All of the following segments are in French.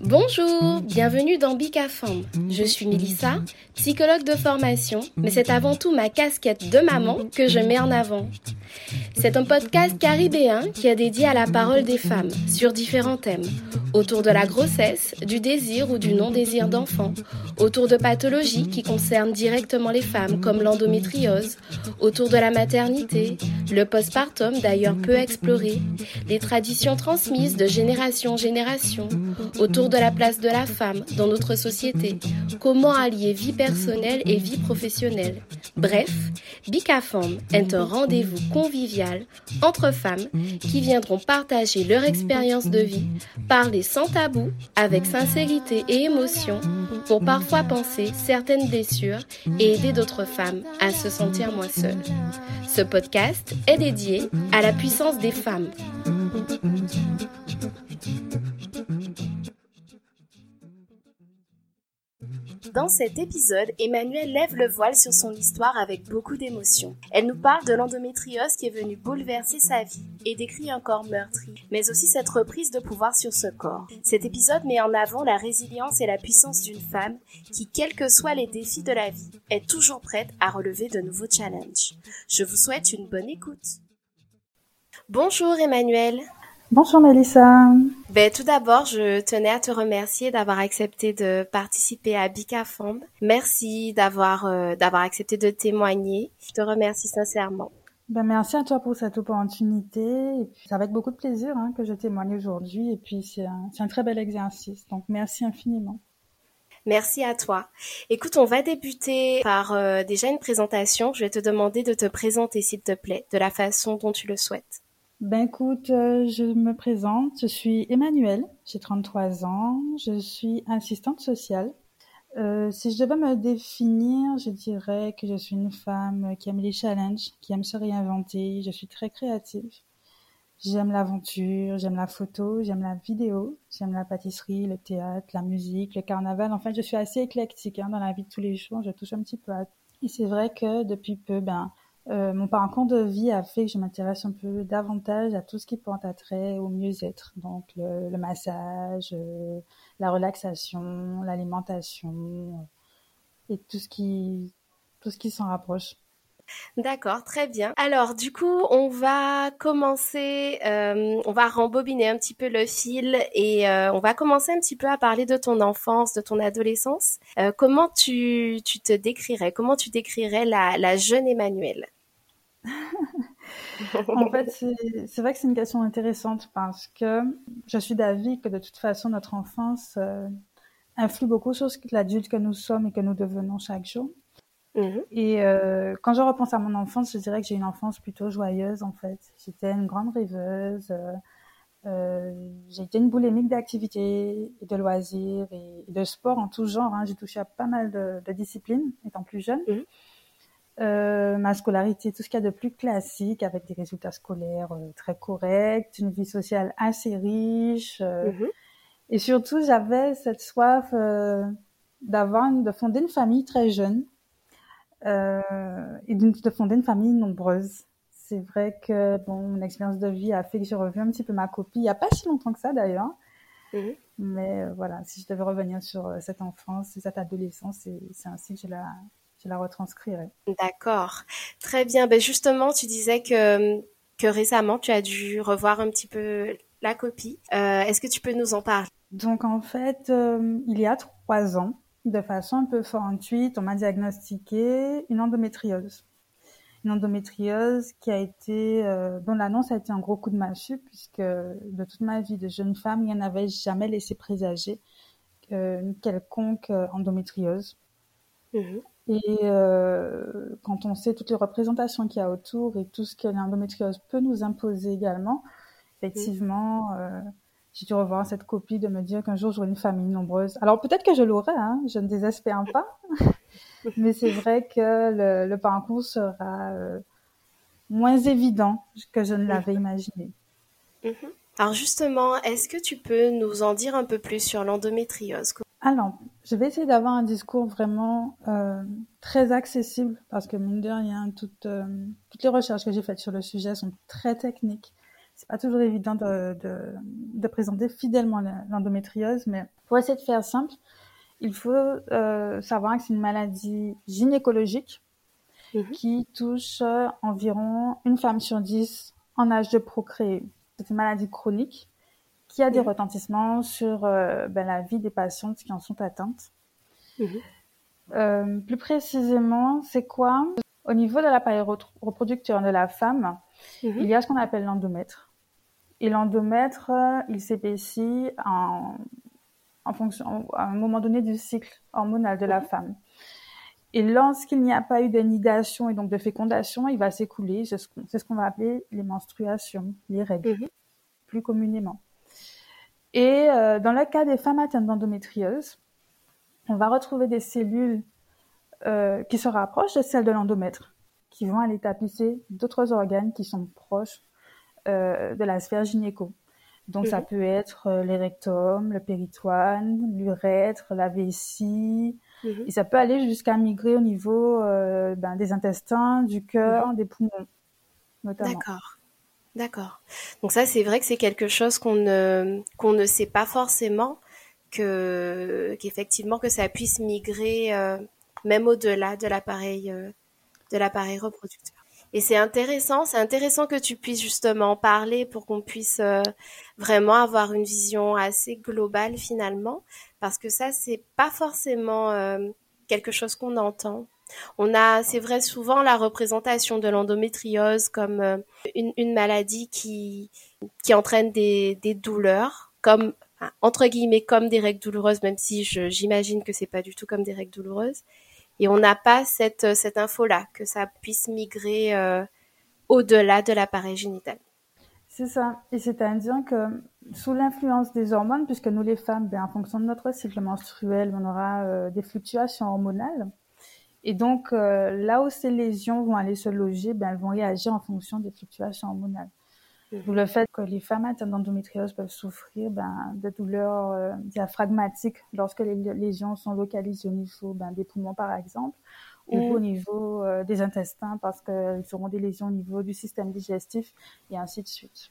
Bonjour, bienvenue dans Bicafam. Je suis Melissa, psychologue de formation, mais c'est avant tout ma casquette de maman que je mets en avant. C'est un podcast caribéen qui est dédié à la parole des femmes sur différents thèmes, autour de la grossesse, du désir ou du non-désir d'enfant, autour de pathologies qui concernent directement les femmes comme l'endométriose, autour de la maternité, le postpartum d'ailleurs peu exploré, les traditions transmises de génération en génération, autour de la place de la femme dans notre société, comment allier vie personnelle et vie professionnelle. Bref, Bicafam est un rendez-vous convivial entre femmes qui viendront partager leur expérience de vie, parler sans tabou, avec sincérité et émotion, pour parfois penser certaines blessures et aider d'autres femmes à se sentir moins seules. Ce podcast est dédié à la puissance des femmes. Dans cet épisode, Emmanuelle lève le voile sur son histoire avec beaucoup d'émotion. Elle nous parle de l'endométriose qui est venue bouleverser sa vie et décrit un corps meurtri, mais aussi cette reprise de pouvoir sur ce corps. Cet épisode met en avant la résilience et la puissance d'une femme qui, quels que soient les défis de la vie, est toujours prête à relever de nouveaux challenges. Je vous souhaite une bonne écoute. Bonjour Emmanuelle. Bonjour Melissa. Ben, tout d'abord, je tenais à te remercier d'avoir accepté de participer à Bicafond. Merci d'avoir euh, d'avoir accepté de témoigner. Je te remercie sincèrement. Ben, merci à toi pour cette opportunité. Va être beaucoup de plaisir hein, que je témoigne aujourd'hui. Et puis, c'est un, un très bel exercice. Donc, merci infiniment. Merci à toi. Écoute, on va débuter par euh, déjà une présentation. Je vais te demander de te présenter, s'il te plaît, de la façon dont tu le souhaites. Ben écoute, euh, je me présente, je suis Emmanuelle, j'ai 33 ans, je suis assistante sociale. Euh, si je devais me définir, je dirais que je suis une femme qui aime les challenges, qui aime se réinventer, je suis très créative. J'aime l'aventure, j'aime la photo, j'aime la vidéo, j'aime la pâtisserie, le théâtre, la musique, le carnaval. En fait, je suis assez éclectique hein, dans la vie de tous les jours, je touche un petit peu à. Et c'est vrai que depuis peu, ben, euh, mon parcours de vie a fait que je m'intéresse un peu davantage à tout ce qui porte attrait au mieux-être. Donc le, massage, euh, la relaxation, l'alimentation euh, et tout ce qui tout ce qui s'en rapproche. D'accord, très bien. Alors du coup, on va commencer, on va rembobiner un petit peu le fil et on va commencer un petit peu à parler de ton enfance, de ton adolescence. Comment tu, tu te décrirais, comment tu décrirais la, la jeune Emmanuelle? en fait, c'est vrai que c'est une question intéressante parce que je suis d'avis que de toute façon, notre enfance euh, influe beaucoup sur l'adulte que nous sommes et que nous devenons chaque jour. Mmh. Et euh, quand je repense à mon enfance, je dirais que j'ai une enfance plutôt joyeuse en fait. J'étais une grande rêveuse. Euh, j'ai été une boulémique d'activités et de loisirs et de sport en tout genre. Hein. J'ai touché à pas mal de, de disciplines étant plus jeune. Mmh. Euh, ma scolarité, tout ce qu'il y a de plus classique, avec des résultats scolaires euh, très corrects, une vie sociale assez riche. Euh, mmh. Et surtout, j'avais cette soif d'avoir, de fonder une famille très jeune et de fonder une famille nombreuse. C'est vrai que bon, mon expérience de vie a fait que j'ai revu un petit peu ma copie. Il n'y a pas si longtemps que ça d'ailleurs. Mmh. Mais voilà, si je devais revenir sur cette enfance, cette adolescence, c'est ainsi que je la, je la retranscrirai. D'accord. Très bien. Ben justement, tu disais que, que récemment, tu as dû revoir un petit peu la copie. Euh, Est-ce que tu peux nous en parler? Donc, en fait, euh, il y a trois ans, de façon un peu fortuite, on m'a diagnostiqué une endométriose. Une endométriose qui a été, euh, dont l'annonce a été un gros coup de massue, puisque de toute ma vie de jeune femme, il n'y en avait jamais laissé présager une quelconque endométriose. Mmh. Et euh, quand on sait toutes les représentations qu'il y a autour et tout ce que l'endométriose peut nous imposer également, effectivement, euh, j'ai dû revoir cette copie de me dire qu'un jour j'aurai une famille nombreuse. Alors peut-être que je l'aurai, hein, je ne désespère pas, mais c'est vrai que le, le parcours sera euh, moins évident que je ne l'avais imaginé. Mhm. Alors justement, est-ce que tu peux nous en dire un peu plus sur l'endométriose? Alors, je vais essayer d'avoir un discours vraiment euh, très accessible parce que mine de rien, toutes, euh, toutes les recherches que j'ai faites sur le sujet sont très techniques. C'est pas toujours évident de, de, de présenter fidèlement l'endométriose, mais pour essayer de faire simple, il faut euh, savoir que c'est une maladie gynécologique mhm. qui touche environ une femme sur dix en âge de procréer. C'est une maladie chronique qui a des retentissements sur euh, ben, la vie des patientes qui en sont atteintes. Mhm. Euh, plus précisément, c'est quoi? Au niveau de l'appareil reproducteur de la femme, mhm. il y a ce qu'on appelle l'endomètre. Et l'endomètre, il s'épaissit en, en fonction, à un moment donné du cycle hormonal de la mhm. femme. Et lorsqu'il n'y a pas eu de nidation et donc de fécondation, il va s'écouler. C'est ce qu'on va appeler les menstruations, les règles, plus communément. Et euh, dans le cas des femmes atteintes d'endométriose, on va retrouver des cellules euh, qui se rapprochent de celles de l'endomètre, qui vont aller tapisser d'autres organes qui sont proches euh, de la sphère gynéco. Donc ça peut être euh, les rectums, le péritoine, l'urètre, la vessie, mhm. et ça peut aller jusqu'à migrer au niveau euh, ben, des intestins, du cœur, mhm. des poumons, notamment. D'accord. D'accord. Donc ça, c'est vrai que c'est quelque chose qu'on ne ne sait pas forcément que qu'effectivement que ça puisse migrer euh, même au-delà de l'appareil euh, de l'appareil reproducteur. Et c'est intéressant, c'est intéressant que tu puisses justement en parler pour qu'on puisse euh, vraiment avoir une vision assez globale finalement, parce que ça c'est pas forcément quelque chose qu'on entend on a, c'est vrai, souvent la représentation de l'endométriose comme euh, une, maladie qui, qui entraîne des, douleurs, comme entre guillemets comme des règles douloureuses, même si j'imagine que c'est pas du tout comme des règles douloureuses. Et on n'a pas cette, cette info-là, que ça puisse migrer euh, au-delà de l'appareil génital. C'est ça. Et c'est-à-dire que sous l'influence des hormones, puisque nous les femmes, ben, en fonction de notre cycle menstruel, on aura euh, des fluctuations hormonales. Et donc, euh, là où ces lésions vont aller se loger, ben, elles vont réagir en fonction des fluctuations hormonales. Mmh. le fait que les femmes atteintes d'endométriose peuvent souffrir ben, de douleurs euh, diaphragmatiques lorsque les lésions sont localisées au niveau ben, des poumons, par exemple, ou mmh. au niveau euh, des intestins parce qu'elles auront des lésions au niveau du système digestif et ainsi de suite.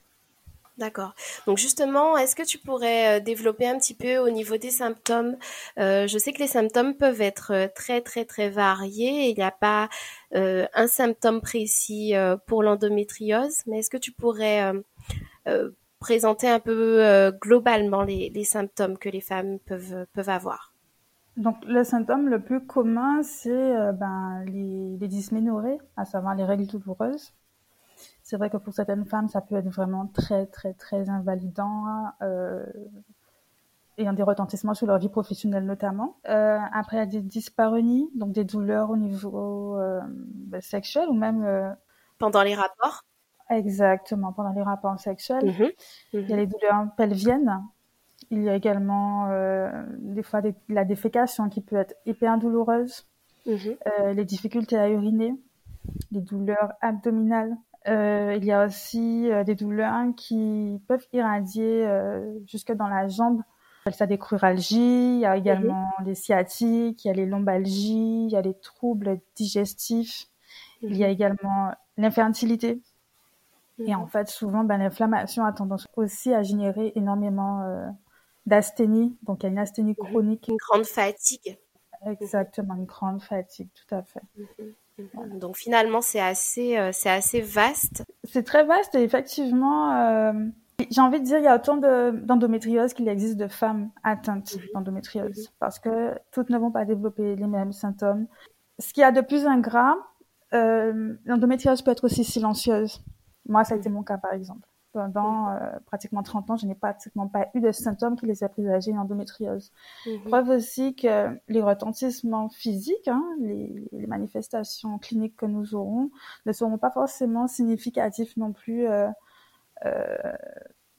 D'accord. Donc justement, est-ce que tu pourrais euh, développer un petit peu au niveau des symptômes? Euh, Je sais que les symptômes peuvent être euh, très très très variés. Il n'y a pas un symptôme précis pour l'endométriose, mais est-ce que tu pourrais présenter un peu globalement les, symptômes que les femmes peuvent avoir? Donc le symptôme le plus commun, c'est ben, les, les à savoir les règles douloureuses. C'est vrai que pour certaines femmes, ça peut être vraiment très, très, très invalidant, euh, ayant des retentissements sur leur vie professionnelle notamment. Euh, après, il y a des dyspareunies, donc des douleurs au niveau euh, ben, sexuel ou même... Euh, pendant les rapports Exactement, pendant les rapports sexuels. Mhm. Il y a mhm. les douleurs pelviennes. Il y a également des fois la défécation qui peut être hyper douloureuse. Mhm. les difficultés à uriner, les douleurs abdominales, euh, il y a aussi euh, des douleurs qui peuvent irradier euh, jusque dans la jambe. Ça des cruralgies, il y a également mhm. les sciatiques, il y a les lombalgies, il y a les troubles digestifs, il y a mhm. également l'infertilité. Et en mhm. fait, souvent, ben, l'inflammation a tendance aussi à générer énormément d'asthénie. Donc, il y a une asthénie chronique. Une grande fatigue. Exactement, une grande fatigue, tout à fait. Donc finalement, c'est assez, euh, c'est assez vaste. C'est très vaste et effectivement, euh, j'ai envie de dire, il y a autant d'endométriose qu'il existe de femmes atteintes mhm. d'endométriose mhm. parce que toutes ne vont pas développer les mêmes symptômes. Ce qu'il y a de plus ingrat, euh, l'endométriose peut être aussi silencieuse. Moi, ça a été mon cas par exemple. Pendant euh, pratiquement 30 ans, je n'ai pratiquement pas eu de symptômes qui laissaient présager une endométriose. Mhm. Preuve aussi que les retentissements physiques, hein, les, les, manifestations cliniques que nous aurons, ne seront pas forcément significatifs non plus euh, euh,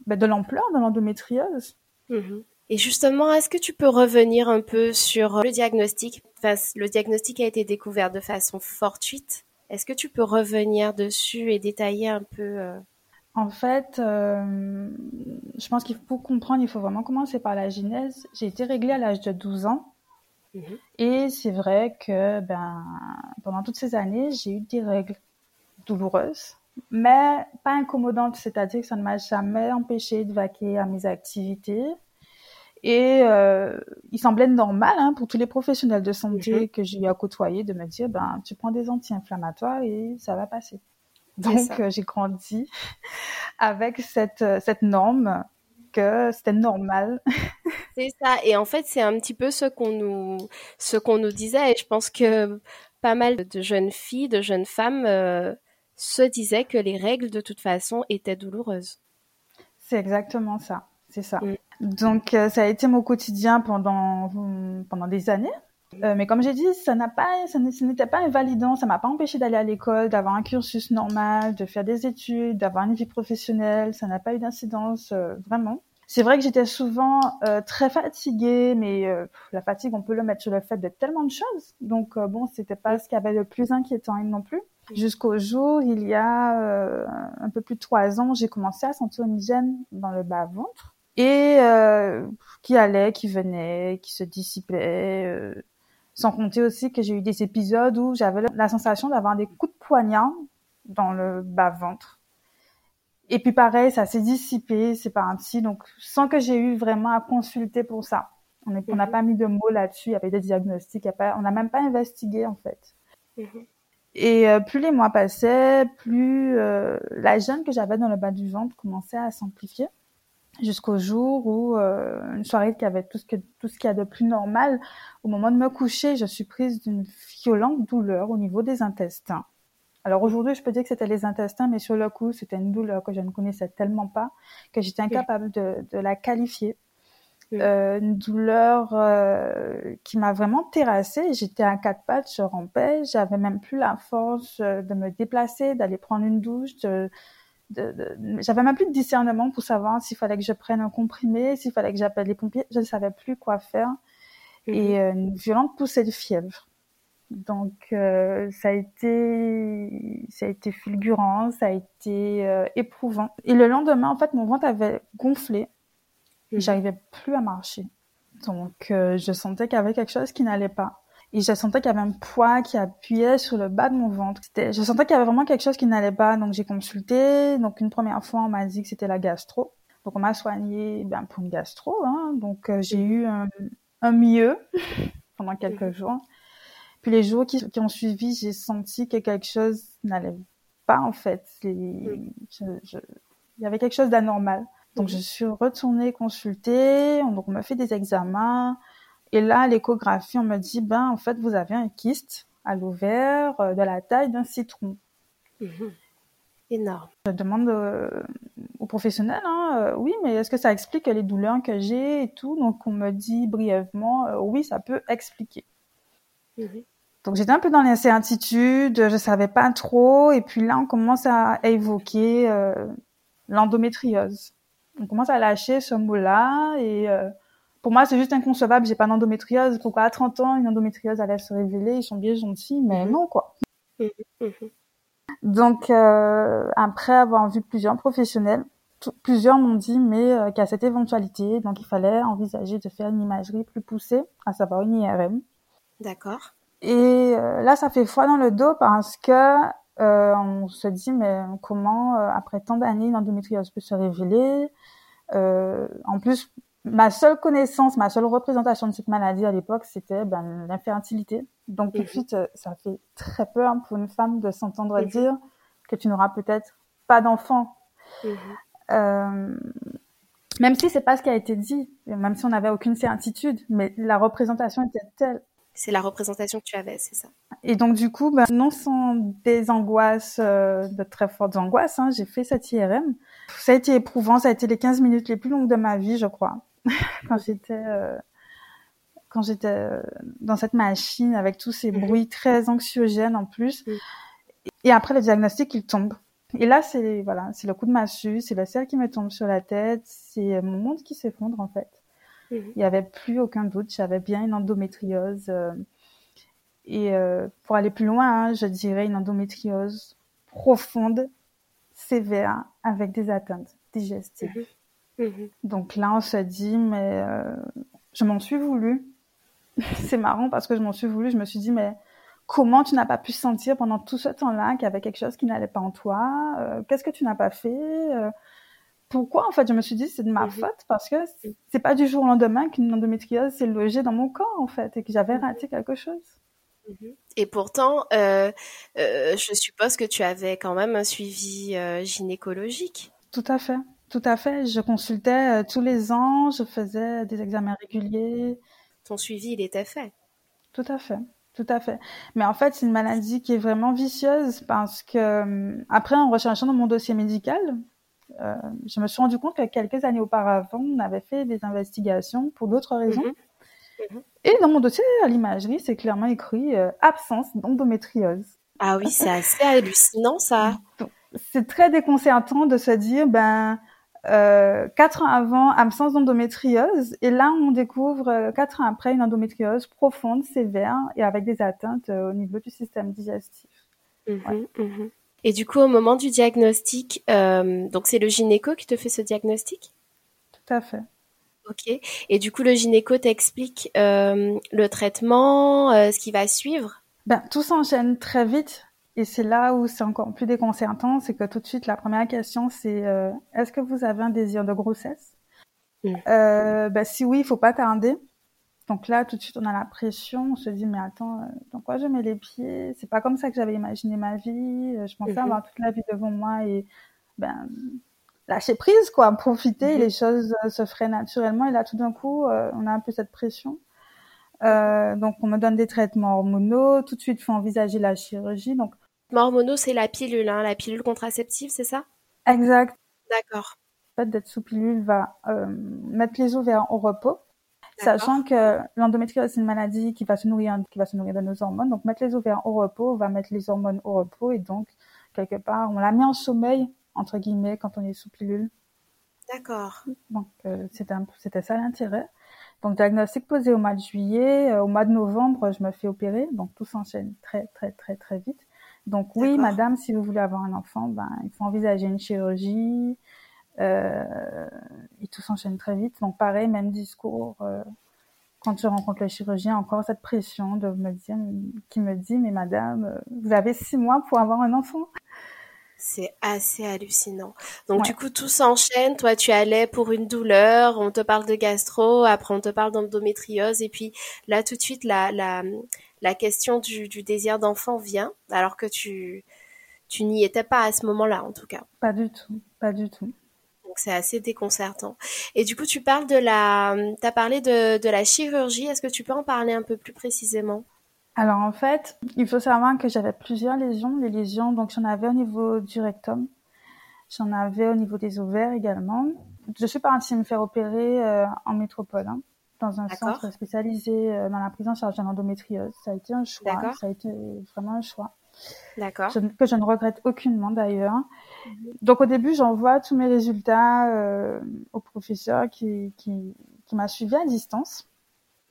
ben de l'ampleur de l'endométriose. Mhm. Et justement, est-ce que tu peux revenir un peu sur le diagnostic? Enfin, Le diagnostic a été découvert de façon fortuite. Est-ce que tu peux revenir dessus et détailler un peu euh, En fait, euh, je pense qu'il faut comprendre, il faut vraiment commencer par la genèse. J'ai été réglée à l'âge de 12 ans. Mhm. Et c'est vrai que ben, pendant toutes ces années, j'ai eu des règles douloureuses, mais pas incommodantes, c'est-à-dire que ça ne m'a jamais empêché de vaquer à mes activités. Et euh, il semblait normal hein, pour tous les professionnels de santé mhm. que j'ai eu à côtoyer de me dire, ben, tu prends des anti-inflammatoires et ça va passer. Donc, euh, j'ai grandi avec cette, euh, cette norme que c'était normal. c'est ça. Et en fait, c'est un petit peu ce qu'on nous, ce qu'on nous disait. Et je pense que pas mal de jeunes filles, de jeunes femmes euh, se disaient que les règles, de toute façon, étaient douloureuses. C'est exactement ça. C'est ça. Mm. Donc, ça a été mon quotidien pendant, pendant des années. Euh, mais comme j'ai dit, ça n'a pas, ça n'était pas invalidant, ça m'a pas empêché d'aller à l'école, d'avoir un cursus normal, de faire des études, d'avoir une vie professionnelle, ça n'a pas eu d'incidence euh, vraiment. C'est vrai que j'étais souvent euh, très fatiguée, mais la fatigue, on peut le mettre sur le fait de tellement de choses. Donc bon, c'était pas ce qui avait le plus inquiétant non plus. Jusqu'au jour, il y a un peu plus de trois ans, j'ai commencé à sentir une gêne dans le bas ventre et qui allait, qui venait, qui se dissipait. Sans compter aussi que j'ai eu des épisodes où j'avais la sensation d'avoir des coups de poignard dans le bas-ventre. Et puis pareil, ça s'est dissipé, c'est parti. Donc, sans que j'ai eu vraiment à consulter pour ça. On n'a mhm. pas mis de mots là-dessus, il y avait des diagnostics, on n'a même pas investigué en fait. Mhm. Et euh, plus les mois passaient, plus euh, la gêne que j'avais dans le bas du ventre commençait à s'amplifier jusqu'au jour où euh, une soirée qui avait tout ce que tout ce qu'il y a de plus normal au moment de me coucher je suis prise d'une violente douleur au niveau des intestins. Alors aujourd'hui je peux dire que c'était les intestins mais sur le coup c'était une douleur que je ne connaissais tellement pas que j'étais incapable de, de la qualifier. Euh, une douleur euh, qui m'a vraiment terrassée. J'étais à quatre pattes je rampais j'avais même plus la force euh, de me déplacer d'aller prendre une douche de j'avais même plus de discernement pour savoir s'il fallait que je prenne un comprimé, s'il fallait que j'appelle les pompiers. Je ne savais plus quoi faire. Mhm. Et euh, une violente poussée de fièvre. Donc euh, ça a été ça a été fulgurant, ça a été euh, éprouvant. Et le lendemain, en fait, mon ventre avait gonflé. Et mhm. j'arrivais plus à marcher. Donc je sentais qu'il y avait quelque chose qui n'allait pas et je sentais qu'il y avait un poids qui appuyait sur le bas de mon ventre. Je sentais qu'il y avait vraiment quelque chose qui n'allait pas, donc j'ai consulté. Donc une première fois, on m'a dit que c'était la gastro. Donc on m'a soigné ben, pour une gastro. Hein. Donc euh, j'ai eu un, mieux pendant quelques jours. Puis les jours qui, ont suivi, j'ai senti que quelque chose n'allait pas en fait. Il y avait quelque chose d'anormal. Donc je suis retournée consulter, donc on m'a fait des examens, et là, l'échographie, on me dit, ben, en fait, vous avez un kyste à l'ovaire euh, de la taille d'un citron. Mhm. Énorme. Je demande euh, aux professionnels, hein, euh, oui, mais est-ce que ça explique les douleurs que j'ai et tout? Donc, on me dit brièvement, oui, ça peut expliquer. Mhm. Donc, j'étais un peu dans l'incertitude, je savais pas trop. Et puis là, on commence à évoquer l'endométriose. On commence à lâcher ce mot-là et pour moi, c'est juste inconcevable. J'ai pas d'endométriose. Pourquoi à 30 ans, une endométriose allait se révéler Ils sont bien gentils, mais mhm. non, quoi. Mhm. Mhm. Donc, euh, après avoir vu plusieurs professionnels, plusieurs m'ont dit, mais euh, qu'à cette éventualité, donc il fallait envisager de faire une imagerie plus poussée, à savoir une IRM. D'accord. Et euh, là, ça fait foi dans le dos parce que on se dit, mais comment, après tant d'années, une endométriose peut se révéler? En plus, ma seule connaissance, ma seule représentation de cette maladie à l'époque, c'était ben, l'infertilité. Donc tout de mhm. suite, euh, ça fait très peur pour une femme de s'entendre mhm. dire que tu n'auras peut-être pas d'enfant. Mhm. Euh, même si c'est pas ce qui a été dit, même si on n'avait aucune certitude, mais la représentation était telle. C'est la représentation que tu avais, c'est ça. Et donc du coup, ben, non sans des angoisses, euh, de très fortes angoisses, hein, j'ai fait cette IRM. Ça a été éprouvant, ça a été les 15 minutes les plus longues de ma vie, je crois. quand j'étais euh, quand j'étais euh, dans cette machine avec tous ces mhm. bruits très anxiogènes en plus. Et après le diagnostic, il tombe. Et là, c'est voilà, c'est le coup de massue, c'est le ciel qui me tombe sur la tête, c'est mon monde qui s'effondre en fait. Mhm. Il n'y avait plus aucun doute, j'avais bien une endométriose. Euh, et pour aller plus loin, hein, je dirais une endométriose profonde, sévère avec des atteintes digestives. Mhm. Mhm. Donc là, on se dit, mais euh, je m'en suis voulu. c'est marrant parce que je m'en suis voulu. Je me suis dit, mais comment tu n'as pas pu sentir pendant tout ce temps-là qu'il y avait quelque chose qui n'allait pas en toi? Euh, Qu'est-ce que tu n'as pas fait? Euh, Pourquoi En fait, je me suis dit, c'est de ma mhm. faute parce que c'est pas du jour au lendemain qu'une endométriose s'est logée dans mon corps, en fait, et que j'avais raté quelque chose. Et pourtant, euh, euh, je suppose que tu avais quand même un suivi euh, gynécologique. Tout à fait, tout à fait. Je consultais tous les ans, je faisais des examens réguliers. Ton suivi, il était fait. Tout à fait, tout à fait. Mais en fait, c'est une maladie qui est vraiment vicieuse parce que après, en recherchant dans mon dossier médical, je me suis rendu compte que quelques années auparavant, on avait fait des investigations pour d'autres raisons. Mhm. Mhm. Et dans mon dossier à l'imagerie, c'est clairement écrit euh, absence d'endométriose. Ah oui, c'est assez hallucinant ça. C'est très déconcertant de se dire, ben, euh, quatre ans avant, absence d'endométriose, et là on découvre euh, quatre ans après une endométriose profonde, sévère et avec des atteintes au niveau du système digestif. Mhm, mhm. Et du coup, au moment du diagnostic, donc c'est le gynéco qui te fait ce diagnostic? Tout à fait. Ok. Et du coup, le gynéco t'explique euh, le traitement, euh, ce qui va suivre? Ben, Tout s'enchaîne très vite. Et c'est là où c'est encore plus déconcertant, c'est que tout de suite, la première question, c'est euh, est-ce que vous avez un désir de grossesse? Mm. ben, Si oui, il faut pas tarder. Donc là, tout de suite, on a la pression. On se dit, mais attends, dans quoi je mets les pieds? C'est pas comme ça que j'avais imaginé ma vie. Je pensais mm-hmm. avoir toute la vie devant moi et ben lâcher prise, quoi, profiter, mhm. les choses euh, se feraient naturellement. Et là, tout d'un coup, euh, on a un peu cette pression. Euh, donc, on me donne des traitements hormonaux. Tout de suite, il faut envisager la chirurgie. Donc, hormonaux, c'est la pilule, hein, la pilule contraceptive, c'est ça? Exact. D'accord. Le fait d'être sous pilule va mettre les ovaires au repos, sachant que l'endométriose c'est une maladie qui va se nourrir, qui va se nourrir de nos hormones. Donc, mettre les ovaires au repos va mettre les hormones au repos et donc quelque part, on la met en sommeil entre guillemets, quand on est sous pilule. D'accord. Donc, euh, c'était ça l'intérêt. Donc, diagnostic posé au mois de juillet. Euh, au mois de novembre, je me fais opérer. Donc, tout s'enchaîne très, très, très, très vite. Donc, oui, madame, si vous voulez avoir un enfant, ben, il faut envisager une chirurgie. Euh, et tout s'enchaîne très vite. Donc, pareil, même discours. Euh, quand je rencontre le chirurgien, encore cette pression de me dire, qui me dit, mais madame, vous avez six mois pour avoir un enfant. C'est assez hallucinant. Donc du coup, tout s'enchaîne. Toi, tu allais pour une douleur, on te parle de gastro, après on te parle d'endométriose, et puis là, tout de suite, la, la, la question du, du désir d'enfant vient, alors que tu, tu n'y étais pas à ce moment-là, en tout cas. Pas du tout, pas du tout. Donc c'est assez déconcertant. Et du coup, tu parles de la, t'as parlé de, de la chirurgie. Est-ce que tu peux en parler un peu plus précisément? Alors en fait, il faut savoir que j'avais plusieurs lésions. Les lésions, donc j'en avais au niveau du rectum, j'en avais au niveau des ovaires également. Je suis partie me faire opérer euh, en métropole, hein, dans un centre spécialisé euh, dans la prise en charge de l'endométriose. Ça a été un choix, ça a été vraiment un choix. D'accord. Que je ne regrette aucunement d'ailleurs. Mhm. Donc au début, j'envoie tous mes résultats euh, au professeur qui, qui, qui m'a suivi à distance.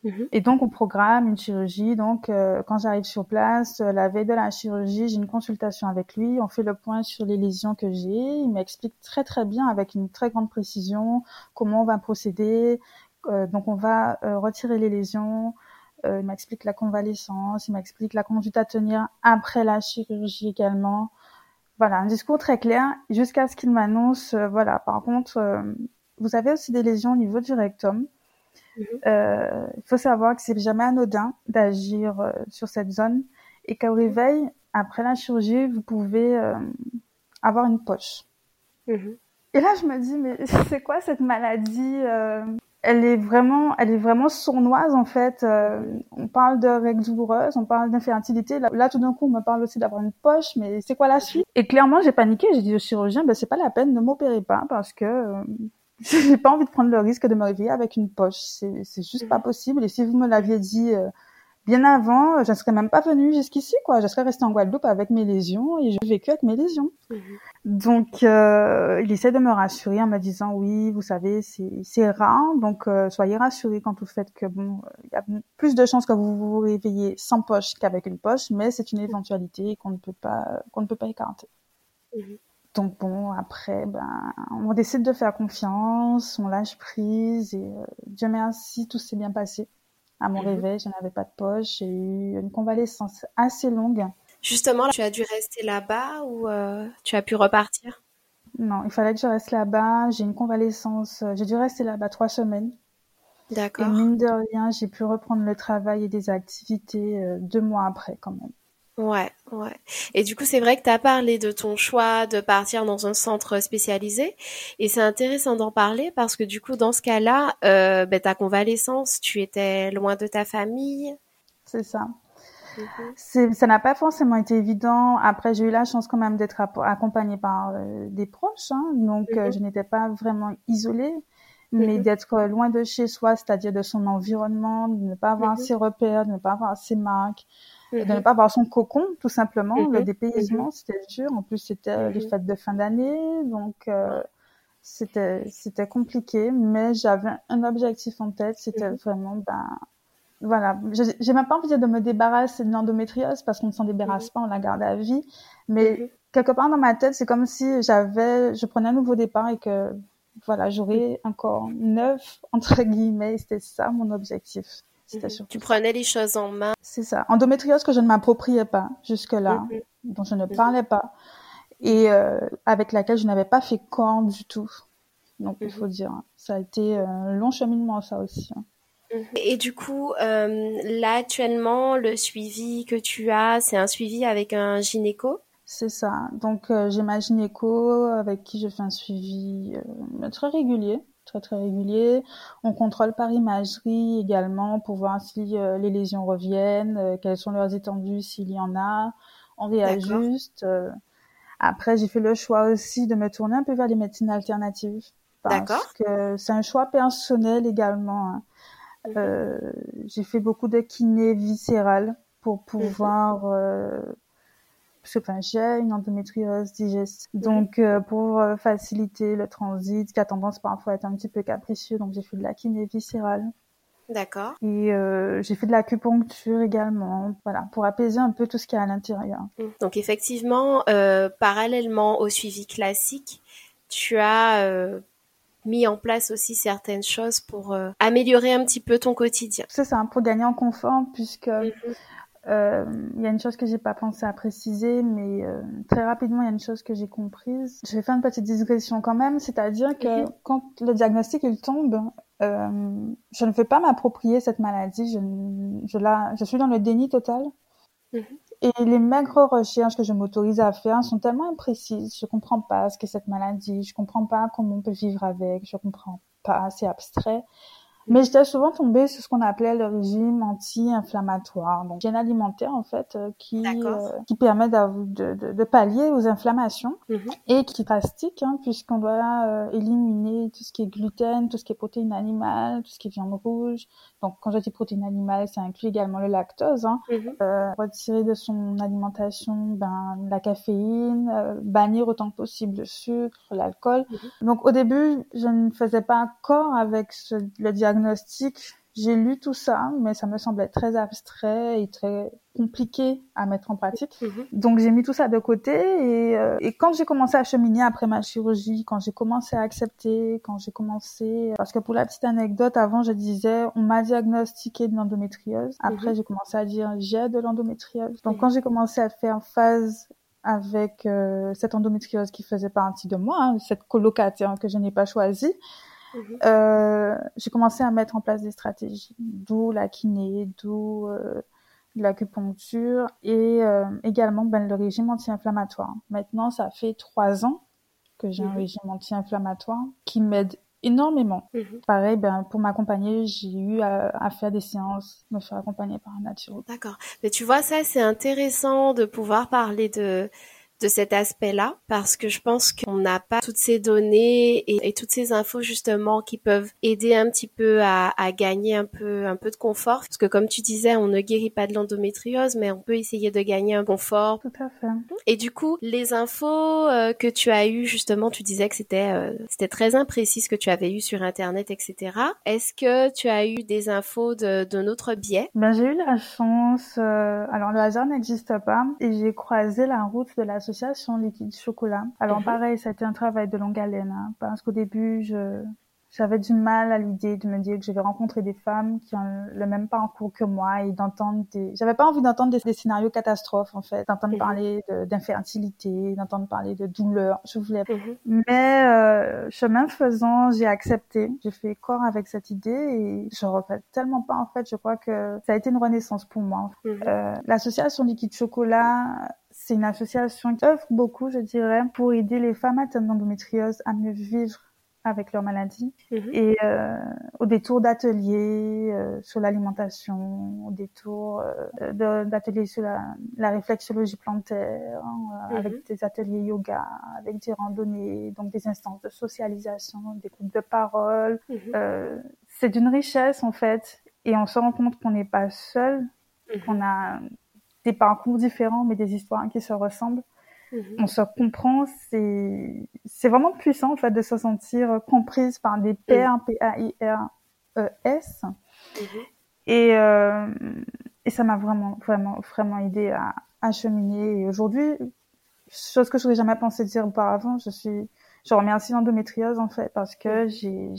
Mhm. Et donc, on programme une chirurgie. Donc, euh, quand j'arrive sur place, euh, la veille de la chirurgie, j'ai une consultation avec lui. On fait le point sur les lésions que j'ai. Il m'explique très très bien, avec une très grande précision, comment on va procéder. Euh, donc, on va retirer les lésions. il m'explique la convalescence. Il m'explique la conduite à tenir après la chirurgie également. Voilà, un discours très clair jusqu'à ce qu'il m'annonce. voilà, par contre, vous avez aussi des lésions au niveau du rectum. Mhm. Euh, il faut savoir que c'est jamais anodin d'agir euh, sur cette zone et qu'au réveil, après la chirurgie, vous pouvez euh, avoir une poche. Mhm. Et là, je me dis, mais c'est quoi cette maladie Elle est vraiment, elle est vraiment sournoise en fait. on parle de règles douloureuses, on parle d'infertilité. Là, tout d'un coup, on me parle aussi d'avoir une poche, mais c'est quoi la suite? Et clairement, j'ai paniqué. J'ai dit au chirurgien, ben c'est pas la peine, ne m'opérez pas parce que j'ai pas envie de prendre le risque de me réveiller avec une poche. C'est, c'est juste pas mhm. possible. Et si vous me l'aviez dit euh, bien avant, je ne serais même pas venue jusqu'ici, quoi. Je serais restée en Guadeloupe avec mes lésions et j'ai vécu avec mes lésions. Mhm. Donc, euh, il essaie de me rassurer en me disant oui, vous savez, c'est, rare, donc euh, soyez rassurés quand vous faites que bon, il y a plus de chances que vous vous réveillez sans poche qu'avec une poche, mais c'est une éventualité qu'on ne peut pas qu'on ne peut pas écarter. Mhm. Donc bon, après, ben, on décide de faire confiance, on lâche prise et euh, Dieu merci, tout s'est bien passé. À mon mhm. réveil, je n'avais pas de poche, j'ai eu une convalescence assez longue. Justement, tu as dû rester là-bas ou euh, tu as pu repartir? Non, il fallait que je reste là-bas. J'ai une convalescence, euh, j'ai dû rester là-bas trois semaines. D'accord. Et mine de rien, j'ai pu reprendre le travail et des activités deux mois après quand même. Ouais, ouais. Et du coup, c'est vrai que tu as parlé de ton choix de partir dans un centre spécialisé. Et c'est intéressant d'en parler parce que du coup, dans ce cas-là, euh, ben, ta convalescence, tu étais loin de ta famille. C'est ça. Mhm. Ça n'a pas forcément été évident. Après, j'ai eu la chance quand même d'être accompagnée par euh, des proches. Hein. donc, euh, mhm. je n'étais pas vraiment isolée. Mais mhm. d'être loin de chez soi, c'est-à-dire de son environnement, de ne pas avoir ses repères, de ne pas avoir ses marques, de ne mhm. pas avoir son cocon, tout simplement. Le mhm. dépaysement, mhm. c'était dur. En plus, c'était les fêtes de fin d'année, donc euh, c'était c'était compliqué. Mais j'avais un objectif en tête, c'était vraiment ben voilà. J'ai même pas envie de me débarrasser de l'endométriose parce qu'on ne s'en débarrasse pas, on la garde à vie. Mais quelque part dans ma tête, c'est comme si j'avais, je prenais un nouveau départ et que voilà, j'aurais un corps neuf entre guillemets. C'était ça mon objectif. Tu prenais les choses en main. C'est ça. Endométriose que je ne m'appropriais pas jusque-là, mhm. dont je ne mhm. parlais pas, et euh, avec laquelle je n'avais pas fait corps du tout. Donc, il faut dire, ça a été un long cheminement, ça aussi. Hein. Et du coup, euh, là actuellement, le suivi que tu as, c'est un suivi avec un gynéco? C'est ça. Donc, euh, j'ai ma gynéco avec qui je fais un suivi très régulier très très régulier. On contrôle par imagerie également pour voir si euh, les lésions reviennent, euh, quelles sont leurs étendues s'il y en a. On réajuste. Euh. après, j'ai fait le choix aussi de me tourner un peu vers les médecines alternatives. Parce que c'est un choix personnel également. Hein. Mhm. j'ai fait beaucoup de kiné viscérale pour mhm. pouvoir parce que enfin, j'ai une endométriose digestive. Donc, euh, pour euh, faciliter le transit, qui a tendance parfois à être un petit peu capricieux, donc j'ai fait de la kiné viscérale. D'accord. Et euh, j'ai fait de l'acupuncture également, voilà, pour apaiser un peu tout ce qu'il y a à l'intérieur. Mmh. Donc effectivement, parallèlement au suivi classique, tu as mis en place aussi certaines choses pour améliorer un petit peu ton quotidien. C'est ça, pour gagner en confort, puisque mmh. Euh, il y a une chose que j'ai pas pensé à préciser, mais euh, très rapidement, il y a une chose que j'ai comprise. Je vais faire une petite digression quand même, c'est-à-dire que mhm. quand le diagnostic il tombe, euh, je ne fais pas m'approprier cette maladie. Je, je, la, je suis dans le déni total. Mhm. Et les maigres recherches que je m'autorise à faire sont tellement imprécises. Je comprends pas ce qu'est cette maladie. Je comprends pas comment on peut vivre avec. Je comprends pas. C'est abstrait. Mais j'étais souvent tombée sur ce qu'on appelait le régime anti-inflammatoire, donc gène alimentaire en fait, euh, qui euh, qui permet de, de, de, pallier aux inflammations mhm. et qui est drastique hein, puisqu'on doit euh, éliminer tout ce qui est gluten, tout ce qui est protéines animales, tout ce qui est viande rouge. Donc quand je dis protéines animales, ça inclut également le lactose. Hein. Mhm. retirer de son alimentation ben, la caféine, bannir autant que possible le sucre, l'alcool. Mhm. Donc au début, je ne faisais pas accord avec ce, le diagnostic diagnostic, j'ai lu tout ça, mais ça me semblait très abstrait et très compliqué à mettre en pratique. Mhm. Donc j'ai mis tout ça de côté et, euh, et quand j'ai commencé à cheminer après ma chirurgie, quand j'ai commencé à accepter, quand j'ai commencé, parce que pour la petite anecdote, avant je disais on m'a diagnostiqué de l'endométriose. Après mhm. j'ai commencé à dire j'ai de l'endométriose. Donc quand j'ai commencé à faire phase avec euh, cette endométriose qui faisait partie de moi, hein, cette colocataire que je n'ai pas choisie, Mhm. Euh, j'ai commencé à mettre en place des stratégies, d'où la kiné, d'où euh, l'acupuncture et euh, également ben, le régime anti-inflammatoire. Maintenant, ça fait trois ans que j'ai un mhm. régime anti-inflammatoire qui m'aide énormément. Mhm. Pareil, ben, pour m'accompagner, j'ai eu à, faire des séances, me faire accompagner par un naturopathe. D'accord. Mais tu vois, ça, c'est intéressant de pouvoir parler de de cet aspect-là parce que je pense qu'on n'a pas toutes ces données et, toutes ces infos justement qui peuvent aider un petit peu à, gagner un peu un peu de confort parce que comme tu disais on ne guérit pas de l'endométriose mais on peut essayer de gagner un confort. Tout à fait. Et du coup les infos euh, que tu as eues justement tu disais que c'était euh, c'était très imprécis ce que tu avais eu sur internet etc. Est-ce que tu as eu des infos de, de notre biais? Ben j'ai eu la chance euh, alors le hasard n'existe pas et j'ai croisé la route de la l'association Liquide Chocolat. Alors mhm. pareil, ça a été un travail de longue haleine, hein, parce qu'au début, je j'avais du mal à l'idée de me dire que je vais rencontrer des femmes qui ont le même parcours que moi et d'entendre des... J'avais pas envie d'entendre des, scénarios catastrophes, en fait, d'entendre mhm. parler d'infertilité, d'entendre parler de douleur. Je voulais... Mhm. Mais euh, chemin faisant, j'ai accepté. J'ai fait corps avec cette idée et je regrette tellement pas, en fait. Je crois que ça a été une renaissance pour moi. Mhm. Euh, L'association Liquide Chocolat c'est une association qui offre beaucoup, je dirais, pour aider les femmes atteintes d'endométriose à mieux vivre avec leur maladie mhm. et euh, au détour d'ateliers euh, sur l'alimentation, au détour euh, d'ateliers sur la, la, réflexologie plantaire, hein, mhm. avec des ateliers yoga, avec des randonnées, donc des instances de socialisation, des groupes de parole. Mhm. Euh, c'est d'une richesse en fait et on se rend compte qu'on n'est pas seul, qu'on a des parcours différents mais des histoires qui se ressemblent. Mhm. On se comprend, c'est c'est vraiment puissant en fait de se sentir comprise par des pairs, P-A-I-R-E-S. Mhm. Et, euh, et ça m'a vraiment, vraiment, vraiment aidé à, à cheminer. Et aujourd'hui, chose que je n'aurais jamais pensé dire auparavant, je suis je remercie l'endométriose en fait parce que j'ai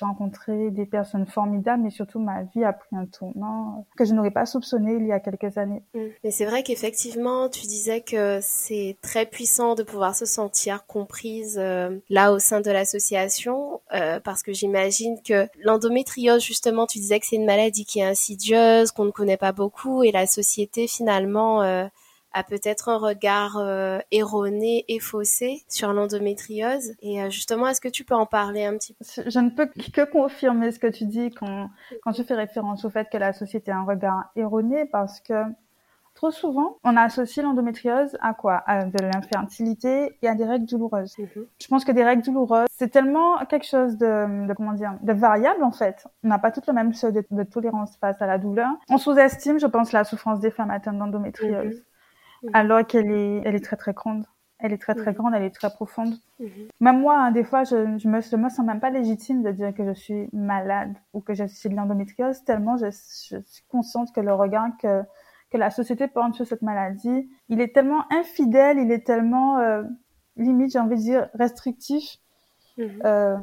rencontré des personnes formidables mais surtout ma vie a pris un tournant que je n'aurais pas soupçonné il y a quelques années. Mm. Mais c'est vrai qu'effectivement tu disais que c'est très puissant de pouvoir se sentir comprise euh, là au sein de l'association euh, parce que j'imagine que l'endométriose justement tu disais que c'est une maladie qui est insidieuse qu'on ne connaît pas beaucoup et la société finalement euh, a peut-être un regard euh, erroné et faussé sur l'endométriose. Et euh, justement, est-ce que tu peux en parler un petit peu? Je ne peux que confirmer ce que tu dis quand, quand tu fais référence au fait que la société a un regard erroné parce que Trop souvent, on associe l'endométriose à quoi? À de l'infertilité et à des règles douloureuses. Mhm. Je pense que des règles douloureuses, c'est tellement quelque chose de, de, comment dire, de variable en fait. On n'a pas toutes le même seuil de, tolérance face à la douleur. On sous-estime, je pense, la souffrance des femmes atteintes d'endométriose. Mhm. Mhm. alors qu'elle est, elle est très très grande. Elle est très très mhm. grande, elle est très profonde. Mhm. Même moi, hein, des fois, je, je, me, je me sens même pas légitime de dire que je suis malade ou que je suis de l'endométriose, tellement je, je, suis consciente que le regard que, que la société porte sur cette maladie, il est tellement infidèle, il est tellement, euh, limite, j'ai envie de dire, restrictif. Euh,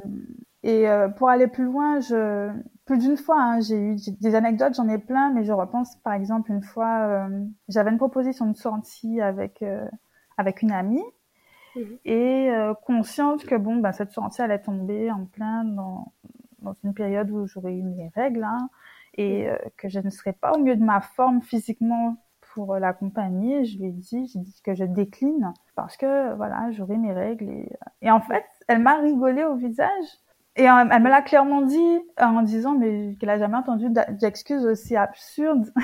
et euh, pour aller plus loin, je, plus d'une fois, hein, j'ai eu des anecdotes, j'en ai plein, mais je repense par exemple une fois, euh, j'avais une proposition de sortie avec euh, avec une amie mhm. et consciente que bon, bah, cette sortie allait tomber en plein dans dans une période où j'aurais eu mes règles hein, et mhm. que je ne serais pas au mieux de ma forme physiquement pour l'accompagner. Je lui ai dit, j'ai dit que je décline parce que voilà, j'aurais mes règles et, et en fait, elle m'a rigolé au visage et elle me l'a clairement dit en disant mais qu'elle a jamais entendu d'excuses aussi absurdes.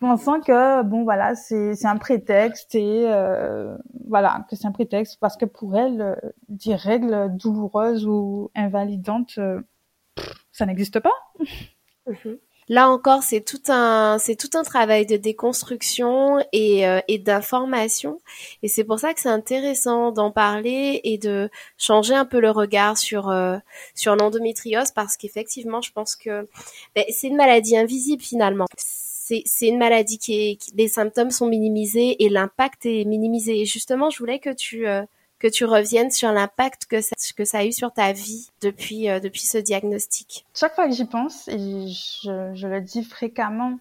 Pensant que bon voilà c'est un prétexte et euh, voilà que c'est un prétexte parce que pour elle euh, des règles douloureuses ou invalidantes euh, ça n'existe pas. Là encore, c'est tout un c'est tout un travail de déconstruction et, euh, et d'information. Et c'est pour ça que c'est intéressant d'en parler et de changer un peu le regard sur euh, sur l'endométriose parce qu'effectivement, je pense que ben, c'est une maladie invisible finalement. C'est, c'est une maladie qui est les symptômes sont minimisés et l'impact est minimisé. Et justement, je voulais que tu euh, que tu reviennes sur l'impact que ça, a eu sur ta vie depuis, euh, depuis ce diagnostic. Chaque fois que j'y pense, et je, le dis fréquemment,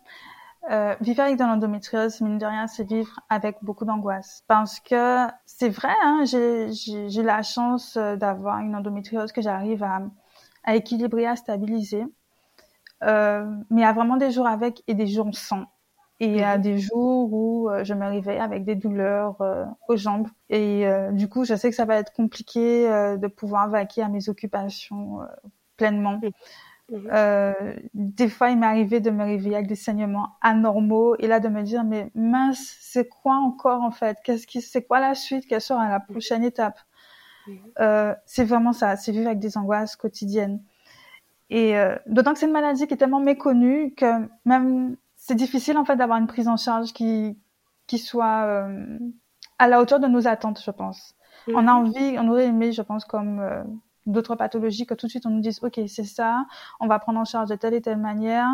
euh, vivre avec de l'endométriose, mine de rien, c'est vivre avec beaucoup d'angoisse. Parce que c'est vrai, hein, j'ai la chance euh, d'avoir une endométriose que j'arrive à, équilibrer, à stabiliser. Mais il y a vraiment des jours avec et des jours sans. Et il y a mhm. des jours où euh, je me réveille avec des douleurs euh, aux jambes. Et euh, du coup, je sais que ça va être compliqué de pouvoir vaquer à mes occupations pleinement. Mhm. des fois, il m'est arrivé de me réveiller avec des saignements anormaux et là de me dire mais mince, c'est quoi encore en fait? Qu'est-ce qui, c'est quoi la suite? Quelle sera la prochaine étape? Mhm. C'est vraiment ça, c'est vivre avec des angoisses quotidiennes. Et d'autant que c'est une maladie qui est tellement méconnue que même c'est difficile en fait d'avoir une prise en charge qui qui soit euh, à la hauteur de nos attentes, je pense. On a envie, on aurait aimé, je pense, comme euh, d'autres pathologies que tout de suite on nous dise ok c'est ça, on va prendre en charge de telle et telle manière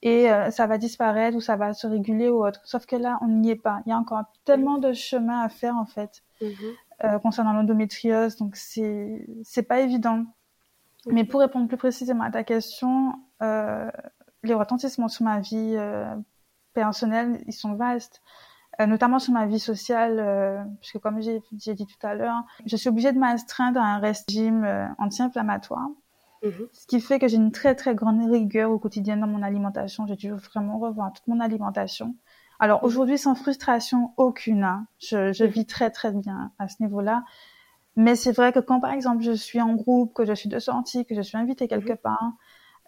et euh, ça va disparaître ou ça va se réguler ou autre. Sauf que là on n'y est pas. Il y a encore tellement de chemin à faire en fait euh, concernant l'endométriose, donc c'est c'est pas évident. Mais pour répondre plus précisément à ta question, euh, les retentissements sur ma vie euh, personnelle, ils sont vastes. Euh, notamment sur ma vie sociale, euh, puisque comme j'ai dit tout à l'heure, je suis obligée de m'astreindre à un régime euh, anti-inflammatoire, mhm. ce qui fait que j'ai une très très grande rigueur au quotidien dans mon alimentation. J'ai dû vraiment revoir toute mon alimentation. Alors mhm. aujourd'hui, sans frustration aucune, hein. je, je, vis très très bien à ce niveau-là. Mais c'est vrai que quand par exemple je suis en groupe, que je suis de sortie, que je suis invitée quelque mhm. part,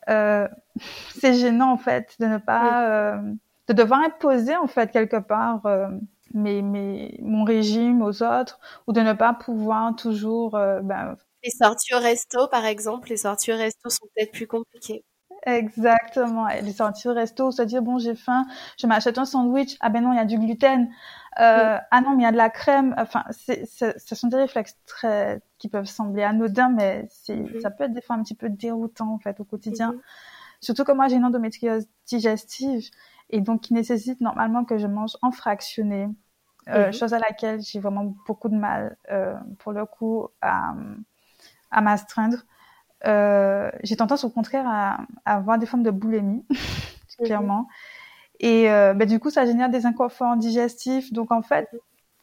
euh, c'est gênant en fait de ne pas de devoir imposer en fait quelque part euh, mes, mes, mon régime aux autres ou de ne pas pouvoir toujours euh, ben, les sorties au resto par exemple les sorties au resto sont peut-être plus compliquées Exactement. les sorties au resto, se dire bon j'ai faim, je m'achète un sandwich, ah ben non il y a du gluten, euh, ah non mais il y a de la crème. Enfin, c'est, ce sont des réflexes très qui peuvent sembler anodins, mais c'est, mm-hmm. ça peut être des fois un petit peu déroutant en fait au quotidien. Mm-hmm. Surtout que moi j'ai une endométriose digestive et donc qui nécessite normalement que je mange en fractionné, euh, mhm. chose à laquelle j'ai vraiment beaucoup de mal euh, pour le coup à, à m'astreindre. Euh, j'ai tendance au contraire à, à, avoir des formes de boulimie, clairement. Et euh, bah, du coup, ça génère des inconforts digestifs. Donc en fait,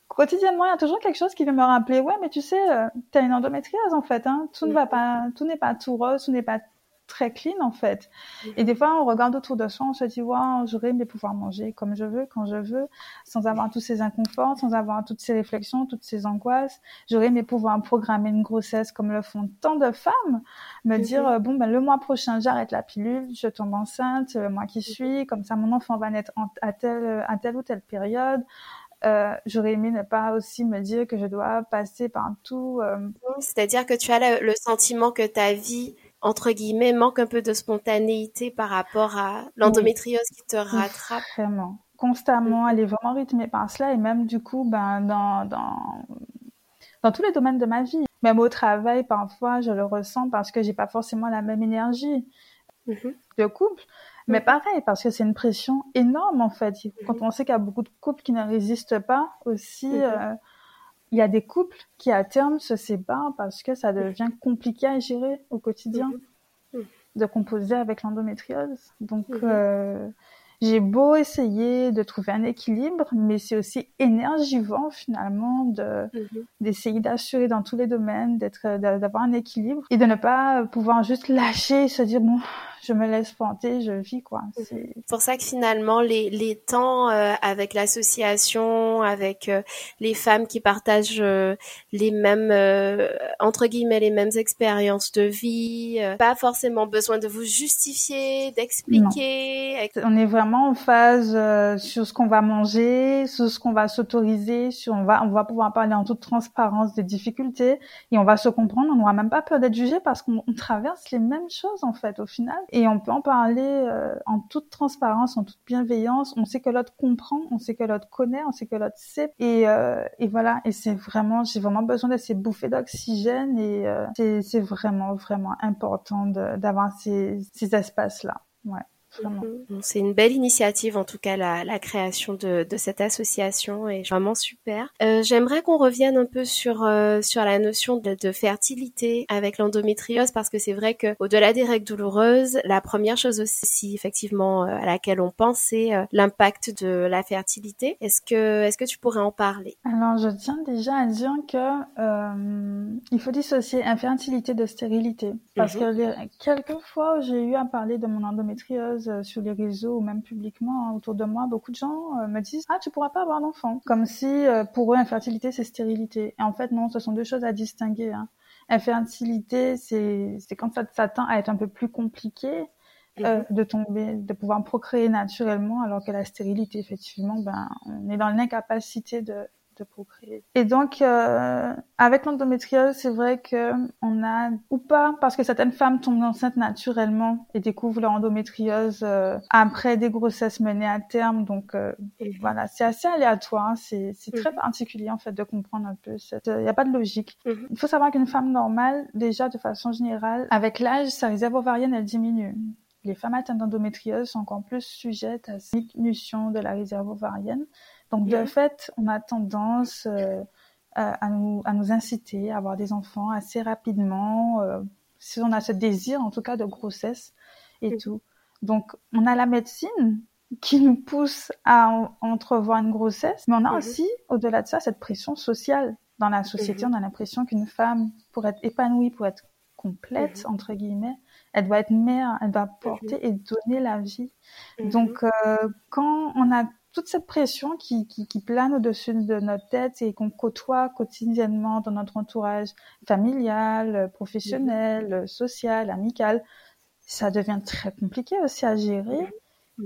quotidiennement, il y a toujours quelque chose qui vient me rappeler, ouais, mais tu sais, euh, tu as une endométriose en fait. Hein. Tout ne va pas, tout n'est pas tout rose, tout n'est pas très clean en fait. Mhm. Et des fois, on regarde autour de soi, on se dit, wow, j'aurais aimé pouvoir manger comme je veux, quand je veux, sans avoir tous ces inconforts, sans avoir toutes ces réflexions, toutes ces angoisses. J'aurais aimé pouvoir programmer une grossesse comme le font tant de femmes, me mhm. dire, euh, bon, ben, le mois prochain, j'arrête la pilule, je tombe enceinte, le mois qui mhm. suit, comme ça, mon enfant va naître à telle, à telle ou telle période. Euh, j'aurais aimé ne pas aussi me dire que je dois passer par tout. Euh... C'est-à-dire que tu as le sentiment que ta vie entre guillemets, manque un peu de spontanéité par rapport à l'endométriose qui te rattrape. Vraiment. Constamment, elle est vraiment rythmée par cela et même du coup, ben, dans, dans, dans tous les domaines de ma vie. Même au travail, parfois, je le ressens parce que j'ai pas forcément la même énergie mm-hmm. de couple. Mais mm-hmm. pareil, parce que c'est une pression énorme, en fait. Quand mm-hmm. on sait qu'il y a beaucoup de couples qui ne résistent pas aussi, euh, il y a des couples qui à terme se séparent parce que ça devient compliqué à gérer au quotidien mhm. Mhm. de composer avec l'endométriose. Donc mhm. euh, j'ai beau essayer de trouver un équilibre, mais c'est aussi énergivant finalement de d'essayer d'assurer dans tous les domaines, d'être d'avoir un équilibre et de ne pas pouvoir juste lâcher et se dire bon je me laisse planter, je vis quoi. Mhm. C'est pour ça que finalement les, les temps euh, avec l'association, avec euh, les femmes qui partagent euh, les mêmes entre guillemets les mêmes expériences de vie, pas forcément besoin de vous justifier, d'expliquer. On est vraiment en phase sur ce qu'on va manger, sur ce qu'on va s'autoriser, sur on va on va pouvoir parler en toute transparence des difficultés et on va se comprendre. On n'aura même pas peur d'être jugé parce qu'on traverse les mêmes choses en fait au final et on peut en parler euh, en toute transparence, en toute bienveillance. On sait que l'autre comprend, on sait que l'autre connaît, on sait que l'autre sait. Et, euh, et voilà, et c'est vraiment, j'ai vraiment besoin de ces bouffées d'oxygène et euh, c'est vraiment, vraiment important d'avoir ces, ces espaces-là. Ouais. Mhm. C'est une belle initiative, en tout cas, la, la création de, de, cette association est vraiment super. Euh, J'aimerais qu'on revienne un peu sur euh, sur la notion de, de fertilité avec l'endométriose, parce que c'est vrai que au-delà des règles douloureuses, la première chose aussi, effectivement, euh, à laquelle on pense, c'est euh, l'impact de la fertilité. Est-ce que est-ce que tu pourrais en parler? Alors, je tiens déjà à dire que il faut dissocier infertilité de stérilité, parce mhm. que les, quelques fois j'ai eu à parler de mon endométriose euh, sur les réseaux ou même publiquement hein, autour de moi, beaucoup de gens euh, me disent ah tu pourras pas avoir d'enfant, comme si euh, pour eux infertilité c'est stérilité. Et en fait non, ce sont deux choses à distinguer. Hein. Infertilité c'est c'est quand ça, ça tend à être un peu plus compliqué. Mhm. de tomber, de pouvoir procréer naturellement, alors que la stérilité, effectivement, ben, on est dans l'incapacité de, de procréer. Et donc, euh, avec l'endométriose, c'est vrai que on a, ou pas, parce que certaines femmes tombent enceintes naturellement et découvrent leur endométriose euh, après des grossesses menées à terme. Donc, euh, voilà, c'est assez aléatoire. Hein. C'est, c'est très particulier, en fait, de comprendre un peu. Il n'y a pas de logique. Mhm. Il faut savoir qu'une femme normale, déjà, de façon générale, avec l'âge, sa réserve ovarienne, elle diminue les femmes atteintes d'endométriose sont encore plus sujettes à cette diminution de la réserve ovarienne. Donc, de fait, on a tendance euh, à, nous, à nous inciter à avoir des enfants assez rapidement, euh, si on a ce désir, en tout cas, de grossesse et tout. Donc, on a la médecine qui nous pousse à entrevoir une grossesse, mais on a mhm. aussi, au-delà de ça, cette pression sociale. Dans la société, mhm. on a l'impression qu'une femme, pour être épanouie, pour être complète, mhm. entre guillemets, elle doit être mère, elle doit porter et donner la vie. Donc, euh, quand on a toute cette pression qui, qui, qui plane au-dessus de notre tête et qu'on côtoie quotidiennement dans notre entourage familial, professionnel, social, amical, ça devient très compliqué aussi à gérer.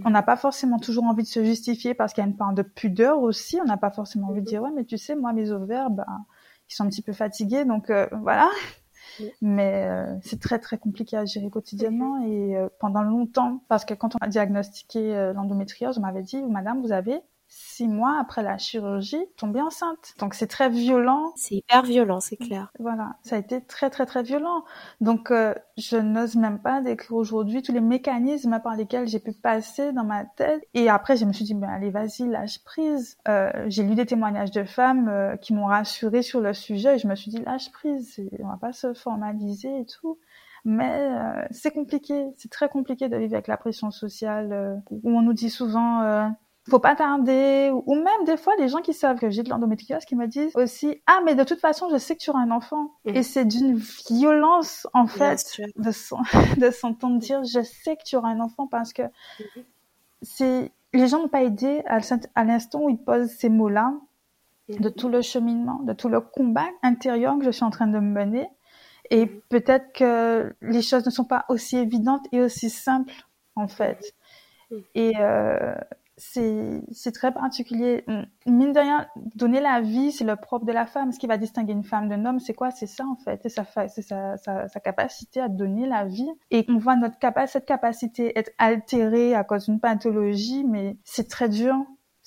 On n'a pas forcément toujours envie de se justifier parce qu'il y a une part de pudeur aussi. On n'a pas forcément envie de dire ouais mais tu sais moi mes ovaires ben ils sont un petit peu fatigués donc euh, voilà mais euh, c'est très très compliqué à gérer quotidiennement et euh, pendant longtemps, parce que quand on a diagnostiqué euh, l'endométriose, on m'avait dit, madame, vous avez six mois après la chirurgie, tombée enceinte. Donc c'est très violent. C'est hyper violent, c'est clair. Voilà, ça a été très très très violent. Donc euh, je n'ose même pas décrire aujourd'hui tous les mécanismes par lesquels j'ai pu passer dans ma tête. Et après je me suis dit, ben allez vas-y, lâche prise. Euh, j'ai lu des témoignages de femmes euh, qui m'ont rassurée sur le sujet et je me suis dit, lâche prise, on va pas se formaliser et tout mais c'est compliqué, c'est très compliqué de vivre avec la pression sociale où on nous dit souvent faut pas tarder ou même des fois les gens qui savent que j'ai de l'endométriose qui me disent aussi ah mais de toute façon je sais que tu auras un enfant mm. et c'est d'une violence en fait de de s'entendre dire je sais que tu auras un enfant parce que mm-hmm. c'est les gens n'ont pas aidé à, l'instant où ils posent ces mots là mm-hmm. de tout le cheminement de tout le combat intérieur que je suis en train de mener et peut-être que les choses ne sont pas aussi évidentes et aussi simples en fait et euh, c'est très particulier. Mine de rien, donner la vie, c'est le propre de la femme. Ce qui va distinguer une femme d'un homme, c'est quoi? C'est ça en fait. C'est sa, sa, sa, sa, capacité à donner la vie. Et on voit notre cette capacité être altérée à cause d'une pathologie, mais c'est très dur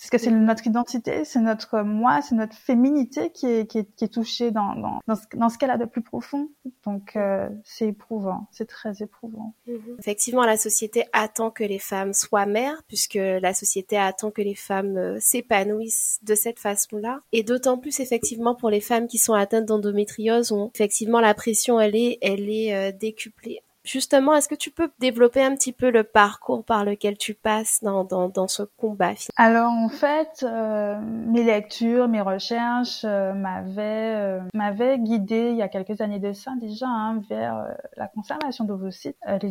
parce que c'est notre identité, c'est notre moi, c'est notre féminité qui est, qui est, qui est touchée dans, dans, dans ce, qu'elle a de plus profond. Donc euh, c'est éprouvant, c'est très éprouvant. Mhm. Effectivement, la société attend que les femmes soient mères, puisque la société attend que les femmes euh, s'épanouissent de cette façon-là. Et d'autant plus effectivement pour les femmes qui sont atteintes d'endométriose, effectivement la pression elle est, elle est euh, décuplée. Justement, est-ce que tu peux développer un petit peu le parcours par lequel tu passes dans, dans, dans ce combat Alors en fait, euh, mes lectures, mes recherches euh, m'avaient euh, m'avaient guidée il y a quelques années de ça déjà hein, vers la conservation d'ovocytes. Les,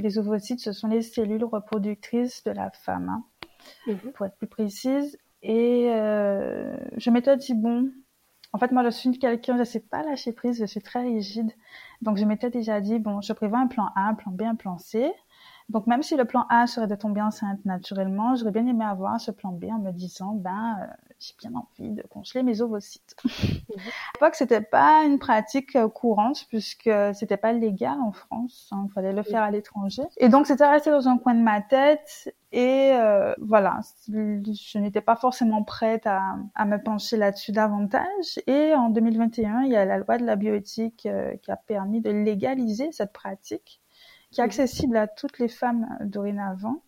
les, ovocytes, ce sont les cellules reproductrices de la femme, hein, mhm. pour être plus précise. Et je m'étais dit bon, en fait, moi, je suis quelqu'un, je ne sais pas lâcher prise, je suis très rigide. Donc, je m'étais déjà dit, bon, je prévois un plan A, un plan B, un plan C. Donc, même si le plan A serait de tomber enceinte naturellement, j'aurais bien aimé avoir ce plan B en me disant, ben, euh, j'ai bien envie de congeler mes ovocytes. à l'époque, c'était pas une pratique euh, courante puisque c'était pas légal en France. Hein, il fallait le faire à l'étranger. Et donc, c'était resté dans un coin de ma tête. Et euh, voilà, je n'étais pas forcément prête à, à me pencher là-dessus davantage. Et en 2021, il y a la loi de la bioéthique euh, qui a permis de légaliser cette pratique, qui est accessible à toutes les femmes dorénavant.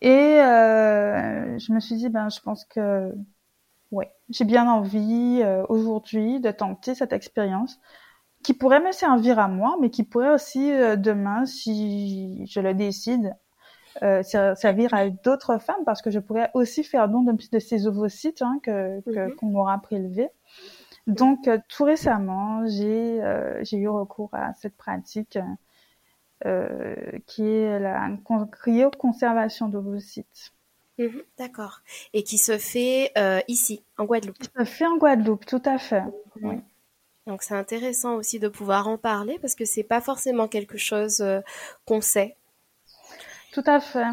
Et euh, je me suis dit, ben, je pense que ouais, j'ai bien envie euh, aujourd'hui de tenter cette expérience qui pourrait me servir à moi, mais qui pourrait aussi euh, demain, si je le décide, euh, servir à d'autres femmes parce que je pourrais aussi faire don de, de ces ovocytes hein, que mhm. qu'on m'aura prélevés. Donc tout récemment, j'ai j'ai eu recours à cette pratique qui est la cryoconservation d'ovocytes. Mhm, d'accord. Et qui se fait euh, ici, en Guadeloupe. Qui se fait en Guadeloupe, tout à fait. Mhm. Oui. Donc c'est intéressant aussi de pouvoir en parler parce que c'est pas forcément quelque chose euh, qu'on sait. Tout à fait.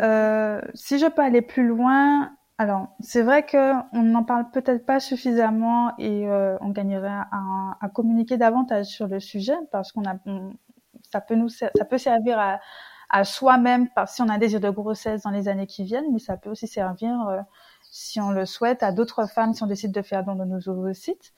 Euh, si je peux aller plus loin, Alors, c'est vrai que on n'en parle peut-être pas suffisamment et euh, on gagnerait à, à, communiquer davantage sur le sujet parce qu'on a, ça peut nous, ça peut servir à, à soi-même si on a un désir de grossesse dans les années qui viennent, mais ça peut aussi servir, euh, si on le souhaite, à d'autres femmes si on décide de faire don de nos ovocytes.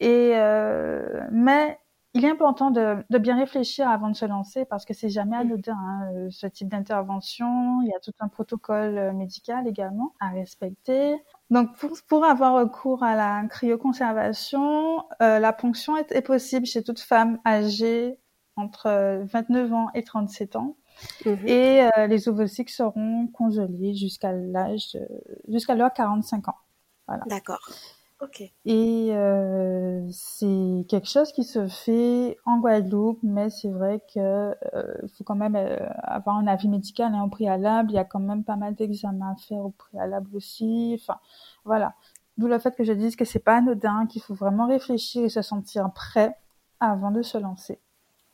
Et euh, mais il est important de, de, bien réfléchir avant de se lancer parce que c'est jamais anodin hein, euh, ce type d'intervention. Il y a tout un protocole médical également à respecter. Donc pour, pour avoir recours à la cryoconservation, euh, la ponction est, est, possible chez toute femme âgée entre 29 ans et 37 ans. Mhm. Et euh, les ovocytes seront congelés jusqu'à l'âge, jusqu'à leur 45 ans. Voilà. D'accord. Et euh, c'est quelque chose qui se fait en Guadeloupe, mais c'est vrai que euh, faut quand même euh, avoir un avis médical et hein, préalable. Il y a quand même pas mal d'examens à faire au préalable aussi. Enfin, voilà. D'où le fait que je dise que c'est pas anodin, qu'il faut vraiment réfléchir et se sentir prêt avant de se lancer.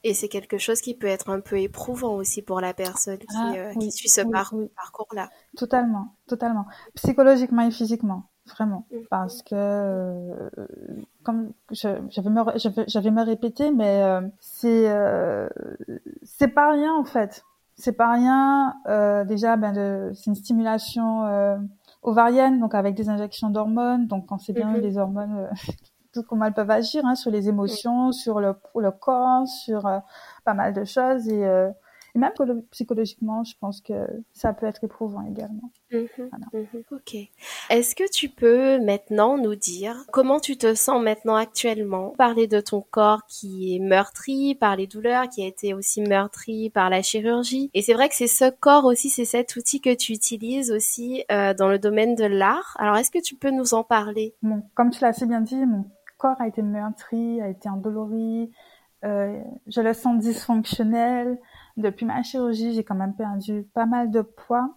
Et c'est quelque chose qui peut être un peu éprouvant aussi pour la personne qui, ah, qui suit ce parcours-là. Totalement, totalement. Psychologiquement et physiquement vraiment mm. parce que euh, comme je, je, vais me je vais, je vais me répéter mais euh, c'est euh, c'est pas rien en fait c'est pas rien euh, déjà ben c'est une stimulation euh, ovarienne donc avec des injections d'hormones donc quand c'est bien mm-hmm. les hormones comment elles peuvent agir hein, sur les émotions mm. sur le le corps sur pas mal de choses et et même psychologiquement, je pense que ça peut être éprouvant également. Mhm, mhm. ok. Est-ce que tu peux maintenant nous dire comment tu te sens maintenant actuellement? Parler de ton corps qui est meurtri par les douleurs, qui a été aussi meurtri par la chirurgie. Et c'est vrai que c'est ce corps aussi, c'est cet outil que tu utilises aussi euh, dans le domaine de l'art. Alors est-ce que tu peux nous en parler? Bon, Comme tu l'as assez bien dit, mon corps a été meurtri, a été endolori. Euh, je le sens dysfonctionnel depuis ma chirurgie, j'ai quand même perdu pas mal de poids.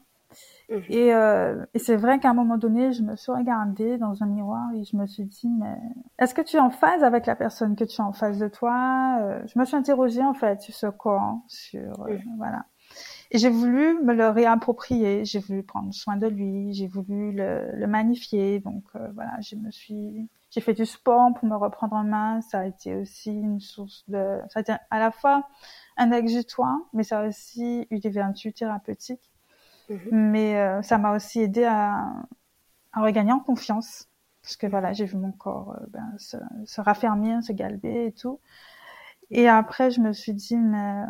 Mhm. Et, euh, et c'est vrai qu'à un moment donné, je me suis regardée dans un miroir et je me suis dit, mais est-ce que tu es en phase avec la personne que tu as en face de toi? Euh, Je me suis interrogée en fait sur ce corps, sur euh, voilà. Et j'ai voulu me le réapproprier, j'ai voulu prendre soin de lui, j'ai voulu le, le, magnifier. Donc euh, voilà, je me suis, j'ai fait du sport pour me reprendre en main. Ça a été aussi une source de, ça a été à la fois un exutoire, mais ça a aussi eu des vertus thérapeutiques. Mhm. Mais euh, ça m'a aussi aidé à, à, regagner en confiance. Parce que voilà, j'ai vu mon corps euh, ben, se, se, raffermir, se galber et tout. Et après, je me suis dit, mais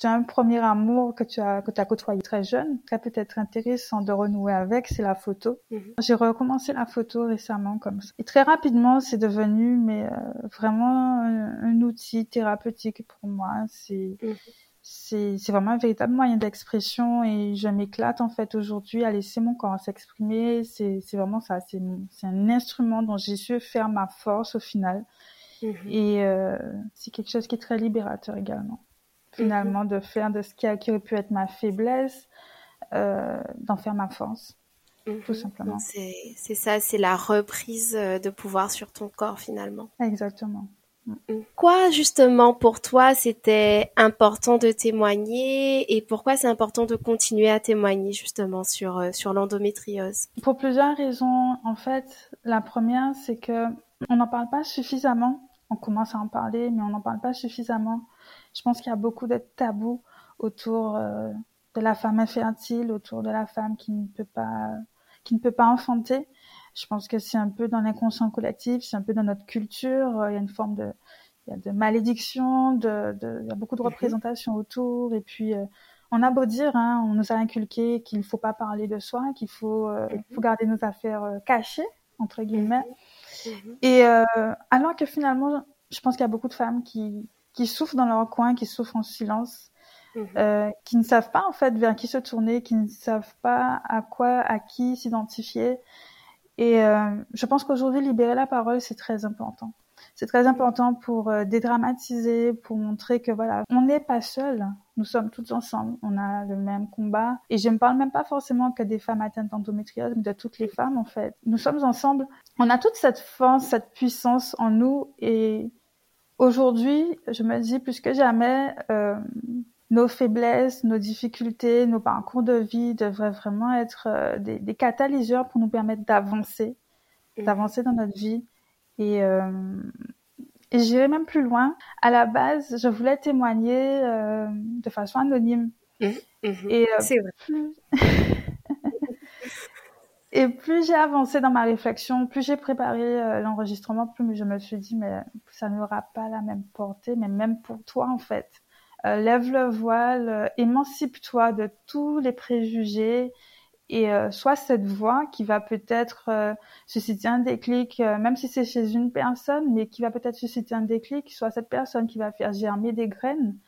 tu as un premier amour que tu as que tu as côtoyé très jeune, qui peut-être intéressant de renouer avec, c'est la photo. Mhm. J'ai recommencé la photo récemment comme ça. Et très rapidement, c'est devenu mais euh, vraiment un, outil thérapeutique pour moi. C'est c'est c'est vraiment un véritable moyen d'expression et je m'éclate en fait aujourd'hui à laisser mon corps s'exprimer. C'est c'est vraiment ça. C'est c'est un instrument dont j'ai su faire ma force au final. Mhm. Et euh, c'est quelque chose qui est très libérateur également finalement, de faire de ce qui, a, qui aurait pu être ma faiblesse, euh, d'en faire ma force. Mhm. Tout simplement. C'est ça, c'est la reprise euh, de pouvoir sur ton corps finalement. Exactement. Mm. Mm. Quoi justement pour toi c'était important de témoigner et pourquoi c'est important de continuer à témoigner justement sur euh, sur l'endométriose? Pour plusieurs raisons. En fait, la première c'est que on n'en parle pas suffisamment. On commence à en parler, mais on n'en parle pas suffisamment. Je pense qu'il y a beaucoup de tabous autour euh, de la femme infertile, autour de la femme qui ne peut pas qui ne peut pas enfanter. Je pense que c'est un peu dans l'inconscient collectif, c'est un peu dans notre culture. Il y a une forme de il y a de malédiction, de, de il y a beaucoup de mhm. représentations autour. Et puis euh, on a beau dire, hein, on nous a inculqué qu'il ne faut pas parler de soi, qu'il faut, euh, mhm. faut garder nos affaires euh, cachées entre guillemets. Mhm. Et alors que finalement, je pense qu'il y a beaucoup de femmes qui qui souffrent dans leur coin, qui souffrent en silence, mhm. euh, qui ne savent pas en fait vers qui se tourner, qui ne savent pas à quoi, à qui s'identifier. Et euh, je pense qu'aujourd'hui, libérer la parole, c'est très important. C'est très important pour euh, dédramatiser, pour montrer que voilà, on n'est pas seul. Nous sommes toutes ensemble. On a le même combat. Et je ne parle même pas forcément que des femmes atteintes d'endométriose, mais de toutes les femmes en fait. Nous sommes ensemble. On a toute cette force, cette puissance en nous et Aujourd'hui, je me dis plus que jamais, euh, nos faiblesses, nos difficultés, nos parcours de vie devraient vraiment être euh, des, des, catalyseurs pour nous permettre d'avancer, mmh. d'avancer dans notre vie. Et, euh, et j'irai même plus loin. À la base, je voulais témoigner de façon anonyme. Mmh. Mmh. Et c'est vrai. Plus... et plus j'ai avancé dans ma réflexion, plus j'ai préparé euh, l'enregistrement, plus je me suis dit, mais ça n'aura pas la même portée, mais même pour toi en fait. Euh, lève le voile, euh, émancipe-toi de tous les préjugés et soit cette voix qui va peut-être susciter un déclic, même si c'est chez une personne, mais qui va peut-être susciter un déclic, soit cette personne qui va faire germer des graines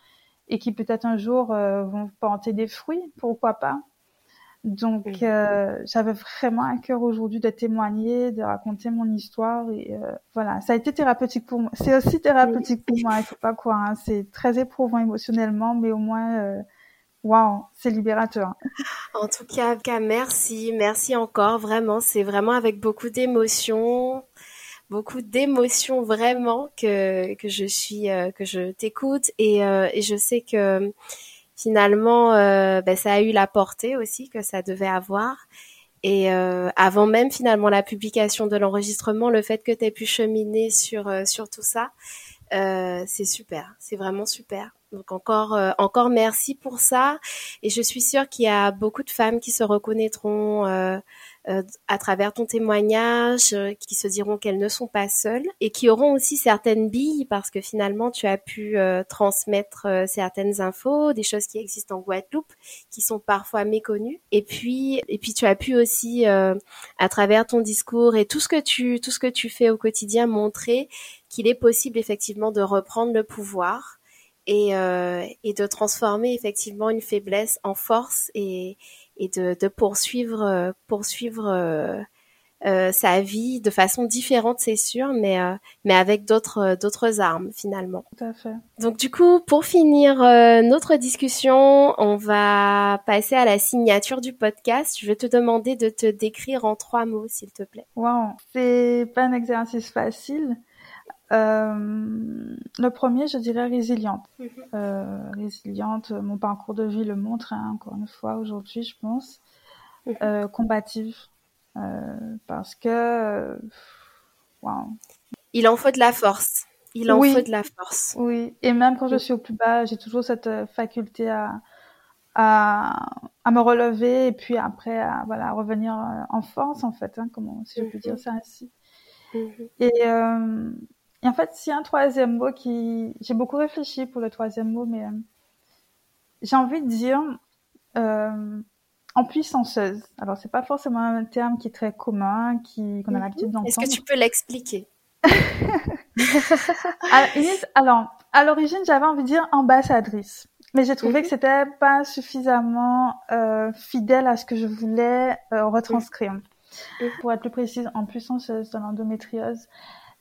et qui peut-être un jour vont porter des fruits, pourquoi pas. Donc, euh, j'avais vraiment à cœur aujourd'hui de témoigner, de raconter mon histoire et euh, voilà, ça a été thérapeutique pour moi. C'est aussi thérapeutique pour moi, il faut pas croire. Hein. C'est très éprouvant émotionnellement, mais au moins, euh, waouh, c'est libérateur. En tout cas, merci, merci encore. Vraiment, c'est vraiment avec beaucoup d'émotion, beaucoup d'émotion vraiment que que je suis, que je t'écoute et, et je sais que finalement, euh, ben, ça a eu la portée aussi que ça devait avoir. Et euh, avant même finalement la publication de l'enregistrement, le fait que tu aies pu cheminer sur euh, sur tout ça, c'est super, c'est vraiment super. Donc encore encore merci pour ça. Et je suis sûre qu'il y a beaucoup de femmes qui se reconnaîtront euh, à travers ton témoignage, euh, qui se diront qu'elles ne sont pas seules et qui auront aussi certaines billes parce que finalement tu as pu euh, transmettre certaines infos, des choses qui existent en Guadeloupe, qui sont parfois méconnues. Et puis, et puis tu as pu aussi, à travers ton discours et tout ce que tu, tout ce que tu fais au quotidien, montrer qu'il est possible effectivement de reprendre le pouvoir et, et de transformer effectivement une faiblesse en force et, et de, de poursuivre euh, poursuivre euh, euh, sa vie de façon différente, c'est sûr, mais mais avec d'autres d'autres armes finalement. Tout à fait. Donc du coup, pour finir notre discussion, on va passer à la signature du podcast. Je vais te demander de te décrire en trois mots, s'il te plaît. Wow, c'est pas un exercice facile. Euh, le premier, je dirais résiliente. Mhm. Euh, résiliente, mon parcours de vie le montre, hein, encore une fois, aujourd'hui, je pense. Mhm. Euh, combative. parce que... Il en faut de la force. Il en faut de la force. Oui, et même quand je suis au plus bas, j'ai toujours cette faculté à, à, à, me relever et puis après à voilà, revenir en force, en fait, hein, comment, si je peux mhm. dire ça ainsi. Et, et en fait, s'il y a un troisième mot qui... J'ai beaucoup réfléchi pour le troisième mot, mais euh, j'ai envie de dire euh, en puissanceuse. Alors, c'est pas forcément un terme qui est très commun, qui qu'on a mhm. l'habitude d'entendre. Est-ce que tu peux l'expliquer? Alors, à l'origine, j'avais envie de dire ambassadrice. Mais j'ai trouvé mhm. que c'était pas suffisamment euh, fidèle à ce que je voulais euh, retranscrire. Mhm. Pour être plus précise, en puissanceuse dans l'endométriose,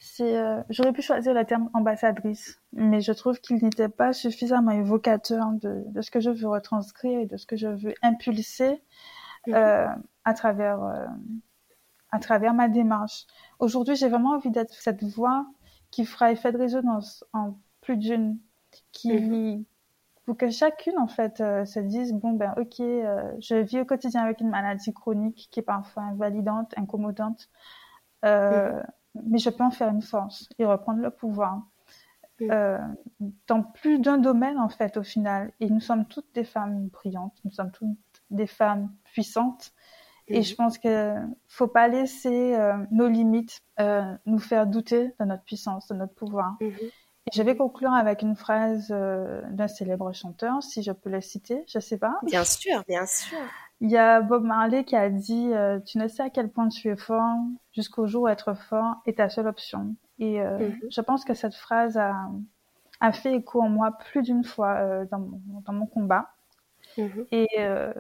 c'est euh, j'aurais pu choisir le terme ambassadrice, mais je trouve qu'il n'était pas suffisamment évocateur de, de, ce que je veux retranscrire et de ce que je veux impulser mhm. euh, à travers euh, à travers ma démarche. Aujourd'hui, j'ai vraiment envie d'être cette voix qui fera effet de résonance en plus d'une, qui mhm. pour que chacune en fait euh, se dise bon ben ok, euh, je vis au quotidien avec une maladie chronique qui est parfois invalidante, incommodante. Euh, mhm mais je peux en faire une force et reprendre le pouvoir. Euh, dans plus d'un domaine en fait au final. Et nous sommes toutes des femmes brillantes, nous sommes toutes des femmes puissantes. Et je pense que faut pas laisser euh, nos limites euh, nous faire douter de notre puissance, de notre pouvoir. Et je vais conclure avec une phrase euh, d'un célèbre chanteur, si je peux le citer, je sais pas. Bien sûr, bien sûr. Il y a Bob Marley qui a dit euh, Tu ne sais à quel point tu es fort jusqu'au jour où être fort est ta seule option. Et euh, mhm. je pense que cette phrase a, a, fait écho en moi plus d'une fois euh, dans, mon, dans, mon, combat. Mhm. Et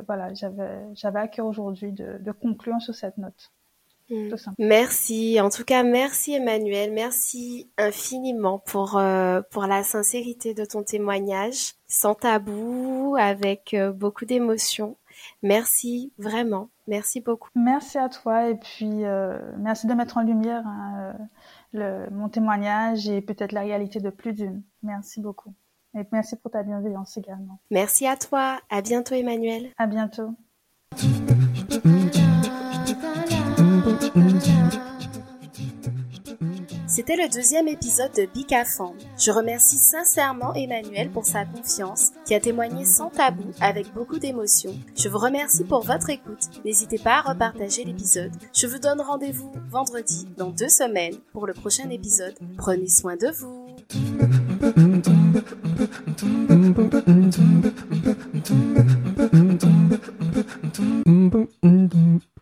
voilà, j'avais à cœur aujourd'hui de, de, conclure sur cette note. Mhm. Merci. En tout cas, merci Emmanuel. Merci infiniment pour, pour la sincérité de ton témoignage, sans tabou, avec beaucoup d'émotion. Merci vraiment. Merci beaucoup. Merci à toi et puis euh, merci de mettre en lumière hein, le, mon témoignage et peut-être la réalité de plus d'une. Merci beaucoup. Et merci pour ta bienveillance également. Merci à toi. À bientôt, Emmanuel. À bientôt. C'était le deuxième épisode de Bicafam. Je remercie sincèrement Emmanuel pour sa confiance, qui a témoigné sans tabou, avec beaucoup d'émotion. Je vous remercie pour votre écoute. N'hésitez pas à repartager l'épisode. Je vous donne rendez-vous vendredi dans deux semaines pour le prochain épisode. Prenez soin de vous.